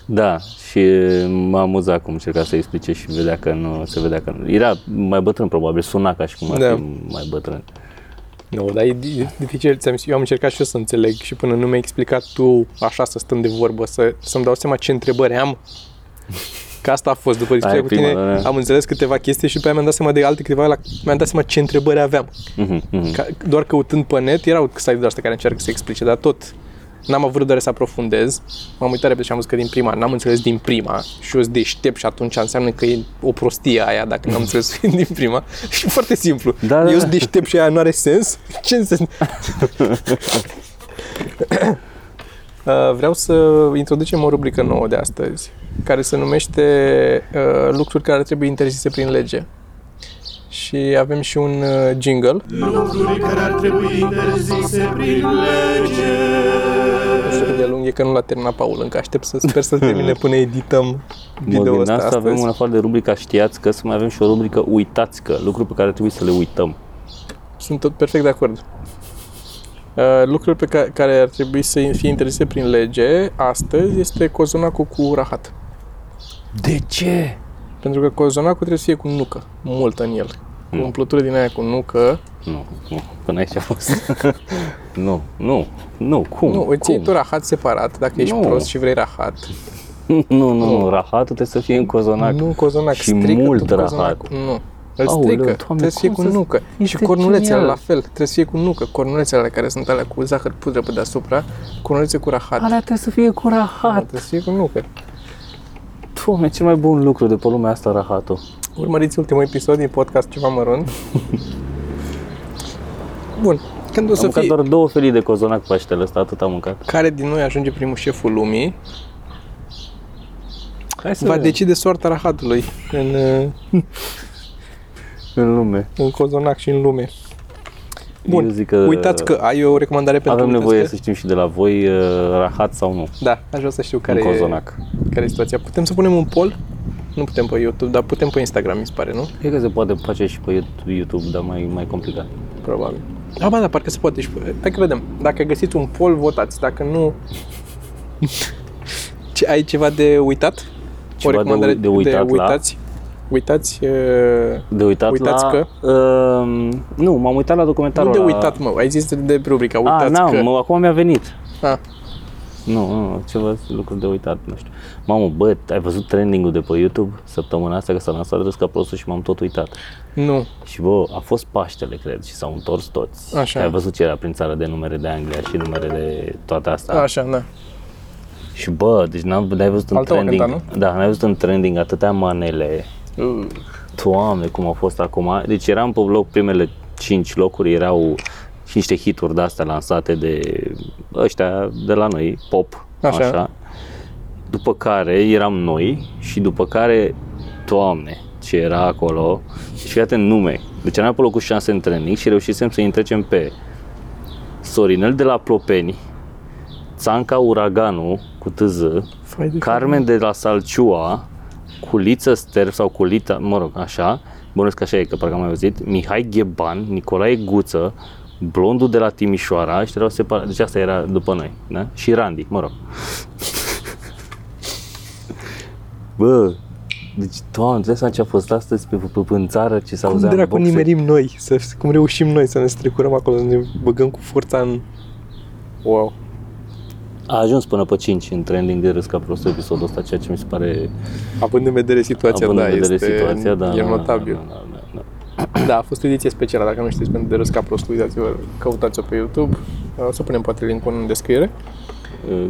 Da, și m-a amuzat cum încerca să explice și vedea că nu, se vedea că nu. Era mai bătrân probabil, suna ca și cum ar Da. fi mai bătrân. Nu, dar e di- dificil. Ți-am zis, Eu am încercat și eu să înțeleg și până nu mi-ai explicat tu așa să stăm de vorbă, să, să-mi dau seama ce întrebări am. Că asta a fost după discuția e cu prima, tine, da, da. am înțeles câteva chestii și după aia mi-am dat seama de alte câteva, la, mi-am dat seama ce întrebări aveam. Mhm, mhm. Ca, doar căutând pe net, erau site de astea care încearcă să explice, dar tot n-am avut răbdare să aprofundez. M-am uitat repede și am văzut că din prima n-am înțeles din prima și eu sunt deștept și atunci înseamnă că e o prostie aia dacă n-am înțeles <laughs> din prima. Și foarte simplu. Da, da, eu da. sunt deștept și aia nu are sens? <laughs> Ce înseamnă? <laughs> Uh, Vreau să introducem o rubrică nouă de astăzi, care se numește uh, Lucruri care trebuie interzise prin lege. Și avem și un uh, jingle. Lucruri care ar trebui interzise prin lege. Nu știu cât de lung e, că nu l-a terminat Paul încă. Aștept să sper să termine <laughs> până edităm Mă video ăsta gândeam să avem astăzi. în afară de rubrica știați că să mai avem și o rubrică uitați că, lucruri pe care trebuie să le uităm. Sunt tot perfect de acord. Uh, lucruri pe care, care ar trebui să fie interzise prin lege astăzi este cozonacul cu rahat. De ce? Pentru că cozonacul trebuie să fie cu nucă, multă în el. Cu Mm. umplutură din aia cu nucă. Nu, nu, până aici a fost. <laughs> nu, nu, nu, cum? Nu, îți iei cum? tu rahat separat, dacă ești Nu. prost și vrei rahat. <laughs> nu, nu, nu, rahatul trebuie să fie în cozonac. Nu cozonac, Și strică mult tot rahat. cozonacul. Nu. Îl Aoleu, strică, Doamne, trebuie să fie cum cu să- nucă. Și Este cornulețele genial. la fel, trebuie să fie cu nucă. Cornulețele alea care sunt alea cu zahăr pudră pe deasupra, cornulețe cu rahat. Alea trebuie să fie cu rahat. Trebuie să fie cu nucă. Doamne, cel mai bun lucru de pe lumea asta, rahatul. Urmăriți ultimul episod din podcast Ceva Mărunt. Bun. Când o Am să mâncat fie... doar două felii de cozonac Paștele ăsta, atât am mâncat. Care din noi ajunge primul șeful lumii Hai să va vedem. decide soarta rahatului în, <laughs> uh, în lume. în cozonac și în lume. Bun, Eu zic că uitați că ai o recomandare pentru avem uitați nevoie că- să știm și de la voi uh, rahat sau nu Da, aș vrea să știu care în e, cozonac. care e situația. Putem să punem un poll? Nu putem pe YouTube, dar putem pe Instagram, mi se pare, nu? Cred că se poate face și pe YouTube, dar mai, mai complicat. Probabil. Ah, ba, da, parcă se poate și pe... Hai că vedem. Dacă găsiți un poll, votați. Dacă nu... <laughs> Ce, ai ceva de uitat? Ceva de ui- de uitat la- uitați? Uitați? Uh, De uitat Uitați la... că? Uh, nu, m-am uitat la documentarul nu de ăla. uitat, mă. Ai zis de, de rubrica. Ah, Uitați n-am, că... mă, acum mi-a venit. Ah, Nu, nu, ceva lucruri de uitat, nu știu. Mamă, bă, ai văzut trending-ul de pe YouTube săptămâna asta că s-a lansat râs ca prostul și m-am tot uitat. nu. Și bă, a fost Paștele, cred, și s-au întors toți. Așa. Ai văzut ce era prin țară de numere de Anglia și numere de toate astea. Așa, da. Și bă, deci n-am, n-ai văzut în Altă o trending, cânta, da, n-ai văzut în trending atâtea manele, Uh, Doamne, cum au fost acum. Deci eram pe loc, primele 5 locuri erau și niște hituri de-astea lansate de ăștia de la noi, pop, Așa. așa. După care eram noi și după care, Doamne, ce era acolo. Și fii atent nume. Deci eram pe locul 6 în trending și reușisem să trecem pe Sorinel de la Plopeni, Țanca Uraganu cu TZ, fai de Carmen de la Salciua, Culiță Ster sau Culita, mă rog, așa, bănuiesc că așa e, că parcă am mai auzit, Mihai Gheban, Nicolae Guță, Blondul de la Timișoara, și erau separat, deci asta era după noi, da? Și Randy, mă rog. <laughs> Bă, deci, doamne, îți dai seama ce a fost astăzi pe, pe, pe în țară, ce s-a Cum auzea în dracu boxe? nimerim noi? Să, cum reușim noi să ne strecurăm acolo, să ne băgăm cu forța în... Wow. A ajuns până pe 5 în trending de râs ca prostul episodul ăsta, ceea ce mi se pare, Având în vedere situația, având da, în vedere este, situația, da, e da, notabil. Da, da, da, da. Da, a fost o ediție specială, dacă nu știți, pentru de râs ca prost, uitați-vă, căutați-o pe YouTube. O să punem poate link în descriere.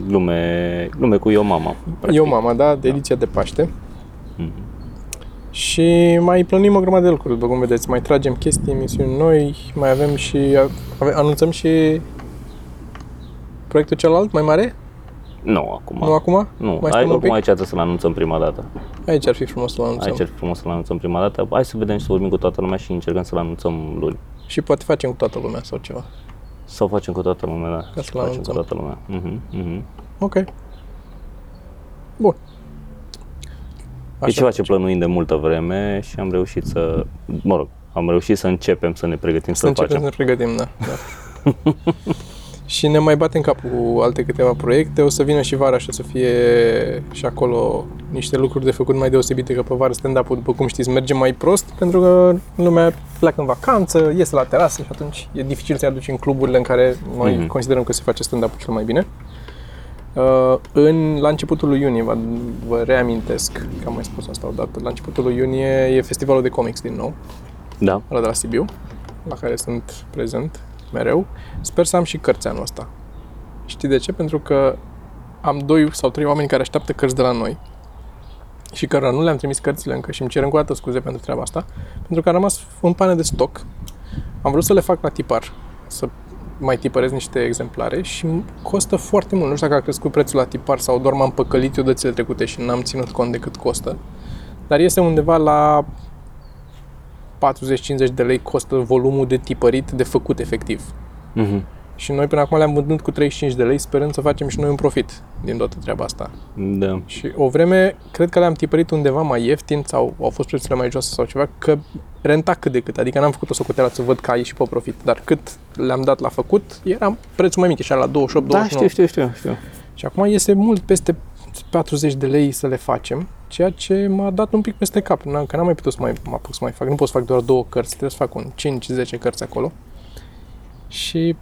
Glume, glume cu eu mama. practic. Eu, mama, da, de ediția de Paște. Mhm. Și mai plănim o grămadă de lucruri, după cum vedeți. Mai tragem chestii, emisiuni noi, mai avem și... Ave, anunțăm și proiectul celălalt, mai mare? Nu, acum. Nu acum? Nu, Mai Ai, stăm un oricum pic? aici trebuie să-l anunțăm prima dată. Aici ar fi frumos să anunțăm. Aici ar fi frumos să-l anunțăm prima dată. Hai să vedem și să vorbim cu toată lumea și încercăm să-l anunțăm luni. Și poate facem cu toată lumea sau ceva. Sau facem cu toată lumea, da. Ca să să-l facem cu anunțăm. toată lumea. Mhm, mhm. Ok. Bun. E ceva ce plănuim de multă vreme și am reușit să, mă rog, am reușit să începem să ne pregătim Să să-l începem facem. să ne pregătim, da. da. <laughs> și ne mai batem cap cu alte câteva proiecte. O să vină și vara și o să fie și acolo niște lucruri de făcut mai deosebite, că pe vară stand-up-ul, după cum știți, merge mai prost, pentru că lumea pleacă în vacanță, iese la terasă și atunci e dificil să-i aduci în cluburile în care noi Mhm. considerăm că se face stand-up-ul cel mai bine. Uh, în, la începutul lui iunie, vă, vă reamintesc că am mai spus asta odată, la începutul lui iunie e festivalul de comics din nou, Da. ăla de la Sibiu, la care sunt prezent mereu. Sper să am și cărți anul ăsta. Știi de ce? Pentru că am doi sau trei oameni care așteaptă cărți de la noi și cărora nu le-am trimis cărțile încă și îmi cer încă o dată scuze pentru treaba asta, pentru că am rămas în pană de stoc. Am vrut să le fac la tipar, să mai tipărez niște exemplare și îmi costă foarte mult. Nu știu dacă a crescut prețul la tipar sau doar m-am păcălit eu dățile trecute și n-am ținut cont de cât costă. Dar este undeva la 40-50 de lei costă volumul de tipărit de făcut efectiv. Mhm. Și noi până acum le-am vândut cu 35 de lei sperând să facem și noi un profit din toată treaba asta. Da. Și o vreme, cred că le-am tipărit undeva mai ieftin sau au fost prețurile mai joase sau ceva, că renta cât de cât. Adică n-am făcut o socoteală să văd că a ieșit pe profit, dar cât le-am dat la făcut, era prețul mai mic, așa la 28, Da, 29. știu, știu, știu, știu. Și acum iese mult peste 40 de lei să le facem, ceea ce m-a dat un pic peste cap, n- că n-am mai putut să mai mă apuc să mai fac. Nu pot să fac doar două cărți, trebuie să fac un 5-10 cărți acolo. Și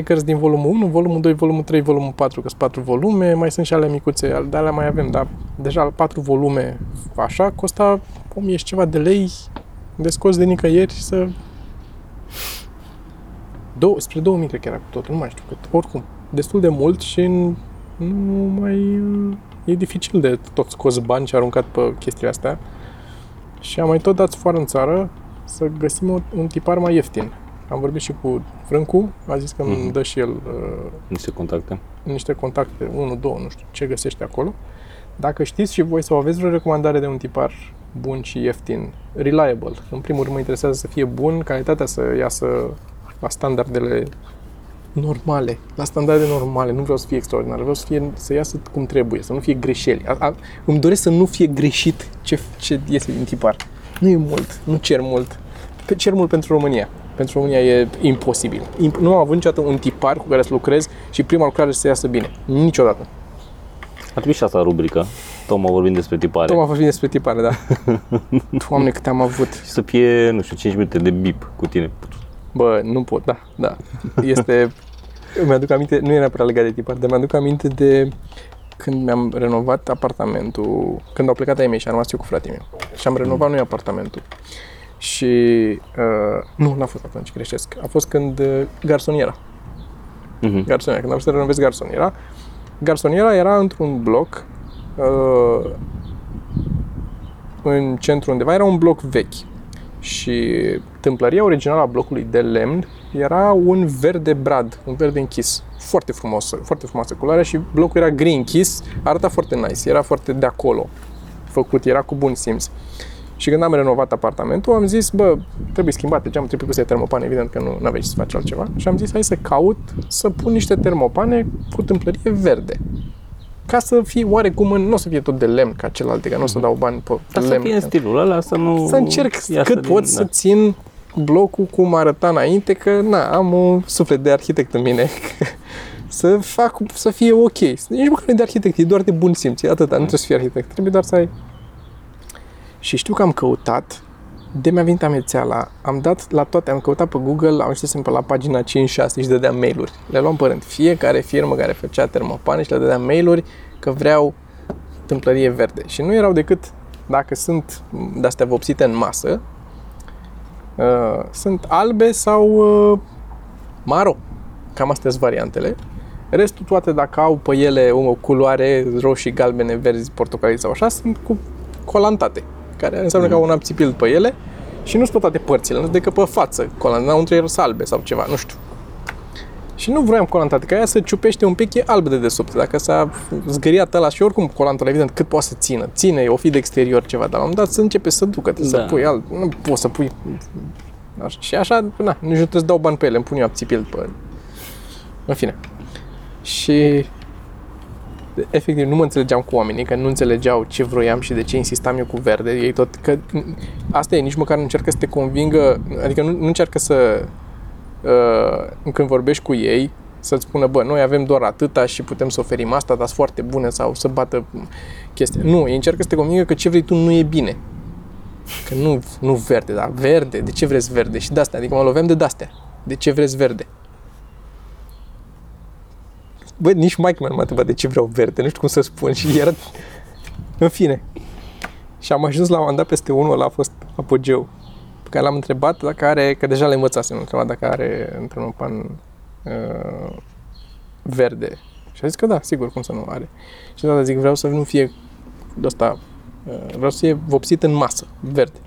5-10 cărți din volumul 1, volumul 2, volumul 3, volumul 4, că sunt 4 volume, mai sunt și ale micuțe, al- de alea mai avem, dar deja 4 volume așa, costa 1000 și ceva de lei de scos de nicăieri să... Două, spre 2000 cred că era cu totul, nu mai știu cât. Oricum, destul de mult și n- nu mai... E dificil de tot scos bani și aruncat pe chestiile astea. Și am mai tot dat foară în țară să găsim un, un tipar mai ieftin. Am vorbit și cu Frâncu, a zis că îmi Mhm. dă și el uh, Niște contacte. niște contacte, unul, două, nu știu ce găsește acolo. Dacă știți și voi sau aveți vreo recomandare de un tipar bun și ieftin. Reliable. În primul rând mă interesează să fie bun, calitatea să iasă la standardele normale, la standarde normale, nu vreau să fie extraordinar, vreau să, fie, să iasă cum trebuie, să nu fie greșeli. A, a, îmi doresc să nu fie greșit ce, ce iese din tipar. Nu e mult, nu cer mult. Pe- Cer mult pentru România. Pentru România e imposibil. Imp- nu am avut niciodată un tipar cu care să lucrez și prima lucrare să iasă bine. Niciodată. Ar trebui și asta rubrică. Tocmai vorbim despre tipare. Tocmai vorbim despre tipare, da. <laughs> Doamne, câte am avut. Și să fie, nu știu, 5 minute de bip cu tine. Bă, nu pot, da, da. Este... mi-aduc aminte, nu era prea legat de tipar, dar mi-aduc aminte de când mi-am renovat apartamentul, când au plecat ai mei și am rămas eu cu fratele meu. Și am renovat noi apartamentul. Și uh, nu, n-a fost atunci, greșesc. A fost când uh, garsoniera. Mhm. Garsoniera, când am vrut să renovez garsoniera. Garsoniera era într-un bloc uh, în centru undeva, era un bloc vechi. Și tâmplăria originală a blocului de lemn era un verde brad, un verde închis. Foarte frumos, foarte frumoasă culoare și blocul era gri închis, arăta foarte nice, era foarte de acolo făcut, era cu bun simț. Și când am renovat apartamentul, am zis, bă, trebuie schimbate geamul, trebuie puse termopane, evident că nu aveai ce să faci altceva. Și am zis, hai să caut să pun niște termopane cu tâmplărie verde. Ca să fie oarecum, în, nu o să fie tot de lemn ca celelalte, că nu o să dau bani pe Dar să lemn. fie în stilul ăla, să nu Să încerc iasă cât din- pot da. să țin blocul cum arăta înainte, că na, am un suflet de arhitect în mine. <laughs> să fac, să fie ok. Nici măcar nu e de arhitect, e doar de bun simț, e atâta, nu trebuie să fii arhitect, trebuie doar să ai... Și știu că am căutat, de mi-a venit amețeala, am dat la toate, am căutat pe Google, am știut pe la pagina 5-6 și dădeam mail-uri. Le luam pe rând. Fiecare firmă care făcea termopane și le dădeam mail-uri că vreau tâmplărie verde. Și nu erau decât, dacă sunt de-astea vopsite în masă, uh, sunt albe sau uh, maro. Cam astea sunt variantele. Restul toate, dacă au pe ele o culoare roșii, galbene, verzi, portocalii sau așa, sunt cu colantate, care înseamnă că au un abțipil pe ele și nu sunt pe toate părțile, nu sunt decât pe față colantate, înăuntru ele sunt albe sau ceva, nu știu. Și nu vroiam colantate, că aia se ciupește un pic, e alb de desubt. Dacă s-a zgâriat ăla și oricum colantul, evident, cât poate să țină. Ține, o fi de exterior ceva, dar la un moment dat să începe să ducă, trebuie Da. să pui alt, nu poți să pui... Așa. Și așa, na, nici nu trebuie să dau bani pe ele, îmi pun eu abțipil pe În fine. Și efectiv nu mă înțelegeam cu oamenii, că nu înțelegeau ce vroiam și de ce insistam eu cu verde. Ei tot, că asta e, nici măcar nu încearcă să te convingă, adică nu, nu încearcă să uh, când vorbești cu ei, să-ți spună, bă, noi avem doar atâta și putem să oferim asta, dar sunt foarte bune sau să bată chestia. Nu, ei încearcă să te convingă că ce vrei tu nu e bine. Că nu, nu verde, dar verde. De ce vreți verde? Și de astea, adică mă loveam de de-astea. De ce vreți verde? Bă, nici Mike m-a întrebat de ce vreau verde, nu știu cum să spun și era... În fine. Și am ajuns la un moment dat peste unul, ăla a fost apogeu pe care l-am întrebat dacă are, că deja le învățasem, am întrebat dacă are într-un pan uh, verde. Și a zis că da, sigur, cum să nu are. Și de zic, vreau să nu fie de asta, uh, vreau să fie vopsit în masă, verde.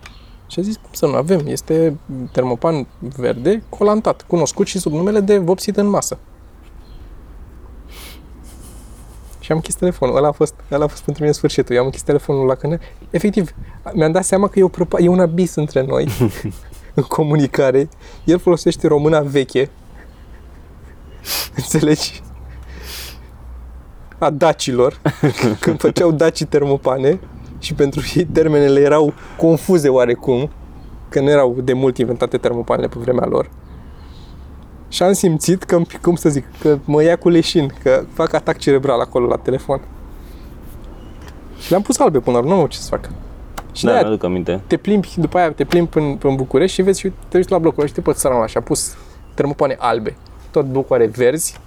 Și a zis, cum să nu avem, este termopan verde colantat, cunoscut și sub numele de vopsit în masă. Și am închis telefonul. Ăla a fost, ăla a fost pentru mine sfârșitul. Eu am închis telefonul la cână. Efectiv, mi-am dat seama că e, o propa- e un abis între noi <laughs> în comunicare. El folosește româna veche. Înțelegi? A dacilor. <laughs> Când făceau dacii termopane și pentru ei termenele erau confuze oarecum, că nu erau de mult inventate termopanele pe vremea lor. Și am simțit că, cum să zic, că mă ia cu leșin, că fac atac cerebral acolo la telefon. Și le-am pus albe până la urmă, nu am ce să fac. Și Da, de-aia mi-aduc aminte. te plimbi, după aia te plimbi în, în București și vezi și te uiți la blocul ăla și te poți săra și a pus termopoane albe. Tot blocul are verzi,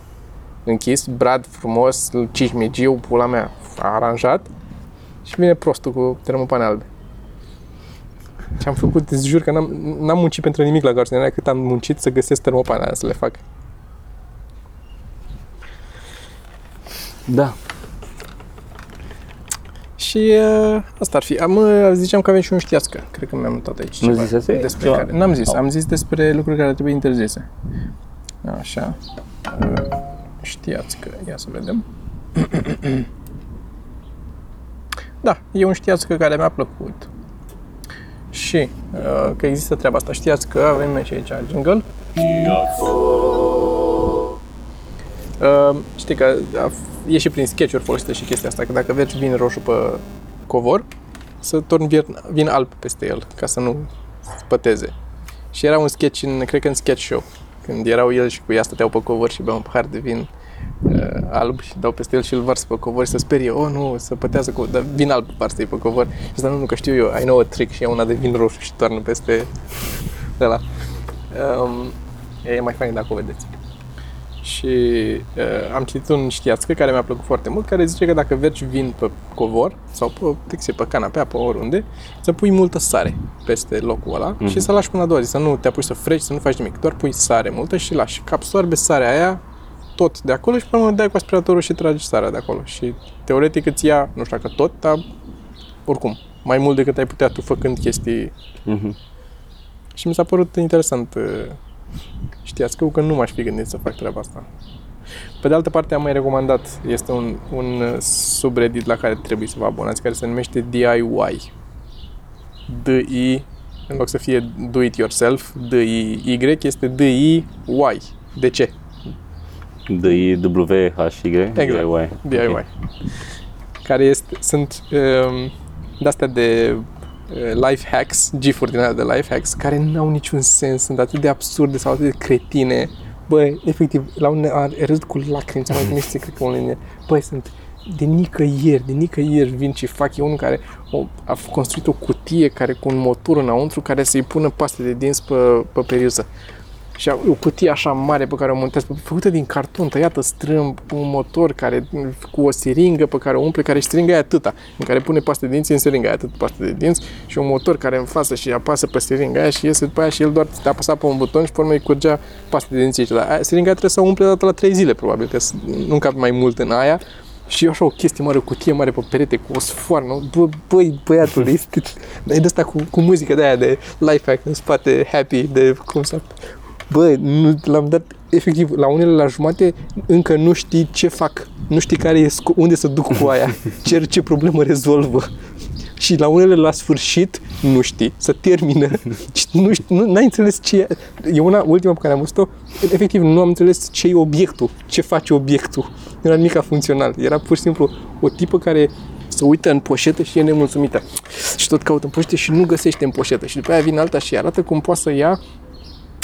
închis, brad frumos, cismigiu, pula mea, aranjat și vine prostul cu termopoane albe. Și am făcut, îți jur că n-am, n-am muncit pentru nimic la garsoneria cât am muncit să găsesc termopoane alea să le fac. Da. Și uh, asta ar fi. Am, uh, ziceam că avem și un știască. Cred că mi-am notat aici Nu ceva zisese? despre Ceva? care. N-am zis. Oh. Am zis despre lucruri care trebuie interzise. Așa. Uh, știați că... Ia să vedem. <clears throat> da, e un știați că care mi-a plăcut. Și uh, că există treaba asta. Știați că avem noi și aici jingle. Uh, știi că a, e și prin sketch-uri folosită și chestia asta, că dacă vergi vin roșu pe covor, să torni vin, vin alb peste el, ca să nu păteze. Și era un sketch, în, cred că în sketch show, când erau el și cu ea stăteau pe covor și beau un pahar de vin uh, alb și dau peste el și îl varsă pe covor și se sperie, oh nu, să pătează cu, dar vin alb varsă pe covor. Și zice, nu, nu, că știu eu, I know a trick și ia una de vin roșu și toarnă peste ăla. Um, e mai fain dacă o vedeți. Și uh, am citit un știațcă care mi-a plăcut foarte mult, care zice că dacă vergi vin pe covor sau pe, texte, pe canapea, pe oriunde, să pui multă sare peste locul ăla mm-hmm. și să lași până a doua zi, să nu te apuci să freci, să nu faci nimic, doar pui sare multă și lași, că absorbe sarea aia tot de acolo și până dai cu aspiratorul și tragi sarea de acolo. Și teoretic îți ia, nu știu dacă tot, dar oricum, mai mult decât ai putea tu făcând chestii. Mhm. Și mi s-a părut interesant. uh, Știați că, că nu m-aș fi gândit să fac treaba asta. Pe de altă parte am mai recomandat, este un, un uh, subreddit la care trebuie să vă abonați, care se numește DIY. D-I, în loc să fie do it yourself, D-I-Y, este D-I-Y. De ce? D I W H Y Exact. DIY. DIY. Care este, sunt um, de-astea de uh, life hacks, gifuri din alea de life hacks, care nu au niciun sens, sunt atât de absurde sau atât de cretine. Bă, efectiv, la un a râs cu lacrimi, ți-am mai trimis, cred că unul din ele. Băi, sunt de nicăieri, de nicăieri vin și fac. E unul care o, a construit o cutie care cu un motor înăuntru care să-i pună paste de dinți pe, pe periuză. Și a- o cutie așa mare pe care o montez, făcută din carton, tăiată strâmb, cu un motor care, cu o siringă pe care o umple, care și siringa e atâta, în care pune paste de dinți în siringa aia, atât paste de dinți și un motor care în față și apasă pe siringa aia și iese după aia și el doar te apăsa pe un buton și pe urmă îi curgea paste de dinți aici. Dar aia- siringa trebuie să o umple dată la 3 zile, probabil, că să nu capi mai mult în aia. Și așa o chestie mare, o cutie mare pe perete cu o sfoarnă. Bă, băi, băiatul, este, <laughs> e de asta cu, cu muzică de aia de life hack în spate, happy, de cum să... Bă, nu, l-am dat efectiv la unele la jumate încă nu știi ce fac. Nu știi care e, sco- unde să duc cu aia. <laughs> Ce, ce problemă rezolvă. Și la unele la sfârșit nu știi, să termină. <laughs> Și nu știi, nu, n-ai înțeles ce e. E una, ultima pe care am văzut-o, efectiv nu am înțeles ce e obiectul, ce face obiectul. Nu era nimic funcțional. Era pur și simplu o tipă care se uită în poșetă și e nemulțumită. Și tot caută în poșetă și nu găsește în poșetă. Și după aia vine alta și arată cum poate să ia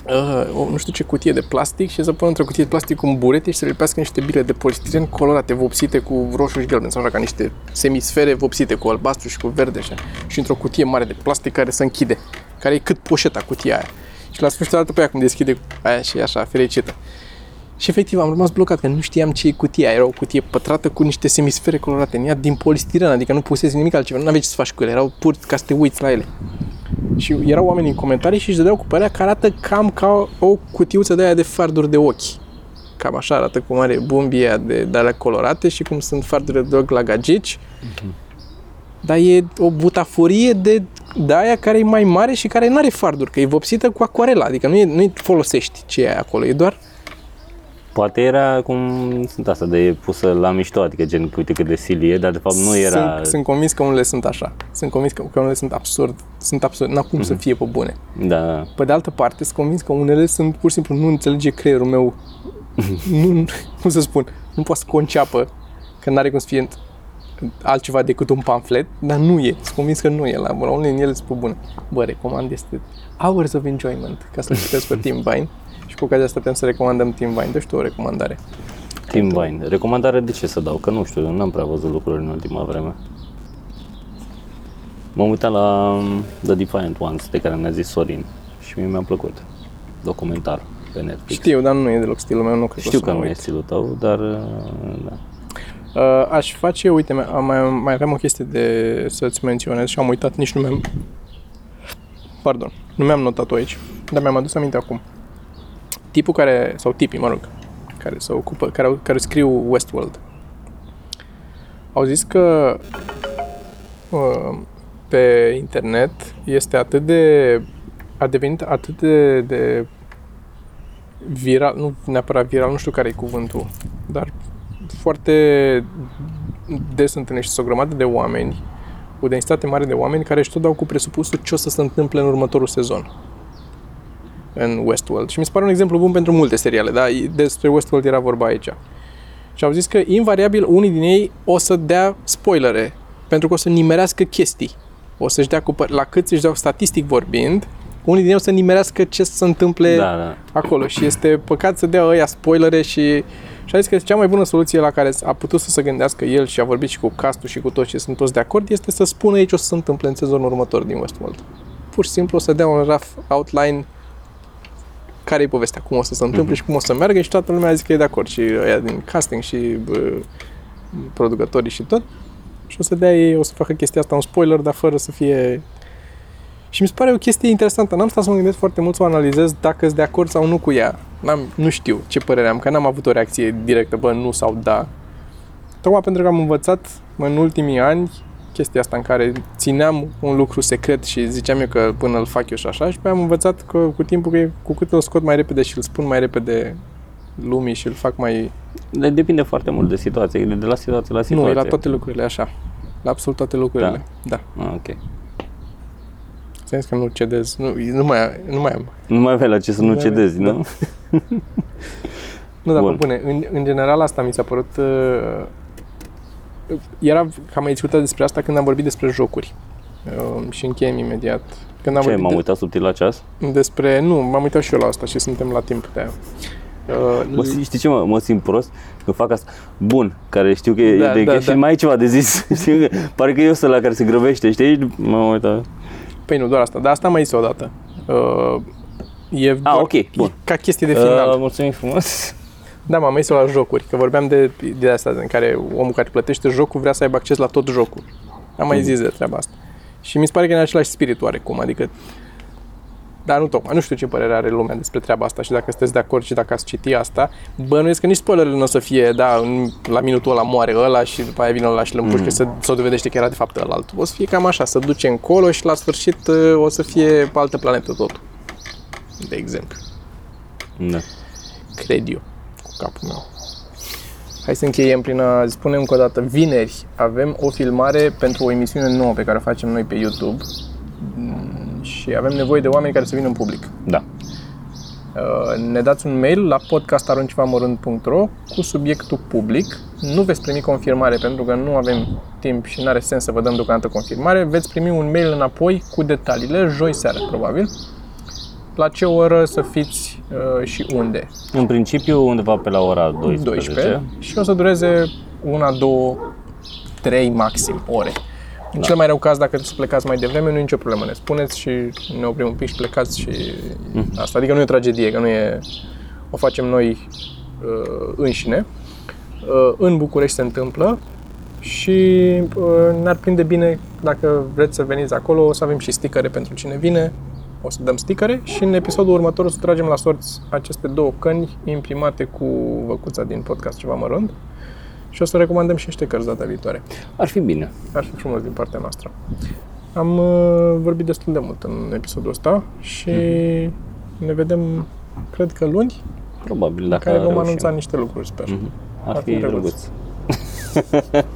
uh, o, nu știu ce cutie de plastic și să pună într-o cutie de plastic cu un burete și să lipească niște bile de polistiren colorate, vopsite cu roșu și galben, sau așa ca niște semisfere vopsite cu albastru și cu verde așa. Și într-o cutie mare de plastic care se închide, care e cât poșeta cutia aia. Și la sfârșit arată pe ea cum deschide aia și e așa, fericită. Și efectiv am rămas blocat, că nu știam ce e cutia. Era o cutie pătrată cu niște semisfere colorate în ea din polistiren, adică nu pusese nimic altceva, nu aveai ce să faci cu ele, erau pur ca să te uiți la ele. Și erau oameni în comentarii și își dădeau cu părerea că arată cam ca o cutiuță de aia de farduri de ochi. Cam așa arată cum are bumbii aia de, de alea colorate și cum sunt fardurile de ochi la gagici. Dar e o butaforie de, de aia care e mai mare și care nu are farduri, că e vopsită cu acuarela, adică nu, e, nu folosești ce e acolo, e doar Poate era cum sunt asta de pusă la mișto, adică gen, uite cât de silie, dar de fapt nu era... Sunt, sunt convins că unele sunt așa. Sunt convins că, că unele sunt absurd. Sunt absurd. N-au cum să fie pe bune. Da, da. Pe de altă parte, sunt convins că unele sunt pur și simplu nu înțelege creierul meu. <laughs> nu, cum să spun, nu poate să conceapă că n-are cum să fie altceva decât un pamflet, dar nu e. Sunt convins că nu e. La, la unele din ele sunt pe bune. Bă, recomand este Hours of Enjoyment, ca să-l citesc pe Tim <laughs> Vine. Și cu ocazia asta putem să recomandăm Tim Vine. Deci tu o recomandare. Team Vine. Recomandare de ce să dau? Că nu știu, eu n-am prea văzut lucruri în ultima vreme. M-am uitat la um, The Defiant Ones, de care mi-a zis Sorin și mie mi-a plăcut. Documentar pe Netflix. Știu, dar nu e deloc stilul meu, nu cred Știu o că să mă nu e uit. stilul tău, dar uh, da. Uh, aș face, uite, mai, mai, mai aveam o chestie de să-ți menționez și am uitat, nici nu mi-am... Pardon, nu mi-am notat-o aici, dar mi-am adus aminte acum. Tipul care, sau tipii, mă rog, care se ocupă, care, au- care scriu Westworld, au zis că uh, pe internet este atât de... a devenit atât de, de viral, nu neapărat viral, nu știu care e cuvântul, dar foarte des întâlnești o grămadă de oameni o densitate mare de oameni care își tot dau cu presupusul ce o să se întâmple în următorul sezon în Westworld. Și mi se pare un exemplu bun pentru multe seriale, da? Despre Westworld era vorba aici. Și au zis că invariabil unii din ei o să dea spoilere, pentru că o să nimerească chestii. O să-și dea cu, păr- la cât își dau statistic vorbind, unii din ei o să nimerească ce să se întâmple Da, da. acolo și este păcat să dea ăia spoilere și și a zis că cea mai bună soluție la care a putut să se gândească el și a vorbit și cu castul și cu toți ce sunt toți de acord este să spună aici o să se întâmple în sezonul următor din Westworld. Pur și simplu o să dea un rough outline care e povestea, cum o să se întâmple și cum o să meargă și toată lumea a zis că e de acord și ăia din casting și bă, producătorii și tot. Și o să dea ei, o să facă chestia asta un spoiler, dar fără să fie și mi se pare o chestie interesantă. N-am stat să mă gândesc foarte mult să o analizez dacă sunt de acord sau nu cu ea. N-am, nu știu ce părere am, că n-am avut o reacție directă, bă, nu sau da. Tocmai pentru că am învățat în ultimii ani chestia asta în care țineam un lucru secret și ziceam eu că până îl fac eu și așa și pe am învățat că cu timpul că cu cât îl scot mai repede și îl spun mai repede lumii și îl fac mai... De- Depinde foarte mult de situație, de, de la situație la situație. Nu, la toate lucrurile, așa. La absolut toate lucrurile. Da. Ah, ok. Ți-am zis că nu cedez. Nu, nu, mai, nu mai am. Nu mai avea la ce să nu Da, cedezi, da. nu? <laughs> Nu, dar Bun. pe bune, în, în general asta mi s-a părut... Uh, era, că am mai discutat despre asta când am vorbit despre jocuri. Uh, și încheiem imediat. Când am Ce, vorbit m-am de- uitat subtil la ceas? despre... Nu, m-am uitat și eu la asta și suntem la timp de aia. Uh, Mă, simt- știi ce mă, mă simt prost? Când fac asta. Bun, care știu că e Da, de da, da, și da. mai ai ceva de zis. <laughs> știi că, pare că e ăsta la care se grăbește, știi? M-am uitat. Păi nu, doar asta. Dar asta am mai zis odată. Uh, e doar, Ah, ok, bun. E ca chestie de final. Uh, mulțumim frumos. Da, m-am mai la jocuri, că vorbeam de ideea asta în care omul care plătește jocul vrea să aibă acces la tot jocul. Am mai zis de treaba asta. Și mi se pare că e în același spirit oarecum, adică dar nu tocmai, nu știu ce părere are lumea despre treaba asta și dacă sunteți de acord și dacă ați citi asta, bănuiesc că nici spoilerele nu o să fie, da, în- la minutul ăla moare ăla și după aia vine ăla și îl împușcă mm. să, să dovedește că era de fapt ăla O să fie cam așa, să duce încolo și la sfârșit uh, o să fie pe altă planetă totul. De exemplu. Da. Cred eu, cu capul meu. Hai să încheiem prin a spune încă o dată. Vineri avem o filmare pentru o emisiune nouă pe care o facem noi pe YouTube Mm, și avem nevoie de oameni care să vină în public. Da. Uh, Ne dați un mail la podcastaruncevamorând.ro cu subiectul public. Nu veți primi confirmare pentru că nu avem timp și nu are sens să vă dăm deocamdată confirmare. Veți primi un mail înapoi cu detaliile, joi seara probabil. La ce oră să fiți uh, și unde. În principiu undeva pe la ora 12. 12 și o să dureze una, două, trei maxim ore. În cel mai rău caz, dacă să plecați mai devreme, nu e nicio problemă. Ne spuneți și ne oprim un pic și plecați și asta. Adică nu e o tragedie, că nu e... O facem noi uh, înșine. Uh, în București se întâmplă și uh, ne-ar prinde bine dacă vreți să veniți acolo. O să avem și stickere pentru cine vine. O să dăm stickere și în episodul următor o să tragem la sorți aceste două căni imprimate cu văcuța din podcast Ceva Mărunt și o să recomandăm și niște cărți data viitoare. Ar fi bine. Ar fi frumos din partea noastră. Am uh, vorbit destul de mult în episodul ăsta și ne vedem, cred că luni, Probabil, dacă care vom reușim. anunța niște lucruri, sper. Mhm. Ar Ar fi fi drăguț. drăguț. <laughs>